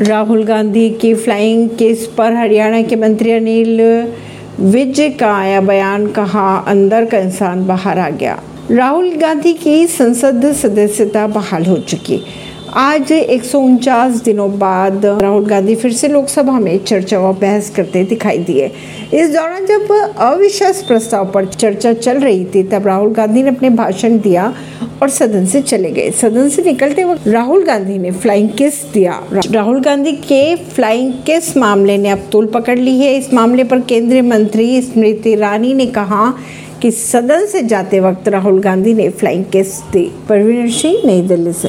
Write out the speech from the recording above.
राहुल गांधी की flying case पर हरियाणा के मंत्री अनिल विज का आया बयान, कहा, अंदर का इंसान बाहर आ गया। राहुल गांधी की संसद सदस्यता बहाल हो चुकी। आज एक सौ उनचास दिनों बाद राहुल गांधी फिर से लोकसभा में चर्चा व बहस करते दिखाई दिए। इस दौरान जब अविश्वास प्रस्ताव पर चर्चा चल रही थी, तब राहुल गांधी ने अपने भाषण दिया और सदन से चले गए। सदन से निकलते वक्त राहुल गांधी ने फ्लाइंग किस दिया। राहुल गांधी के फ्लाइंग किस मामले ने अब तूल पकड़ ली है। इस मामले पर केंद्रीय मंत्री स्मृति ईरानी ने कहा कि सदन से जाते वक्त राहुल गांधी ने फ्लाइंग किस दी। परवीन सिंह, नई दिल्ली से।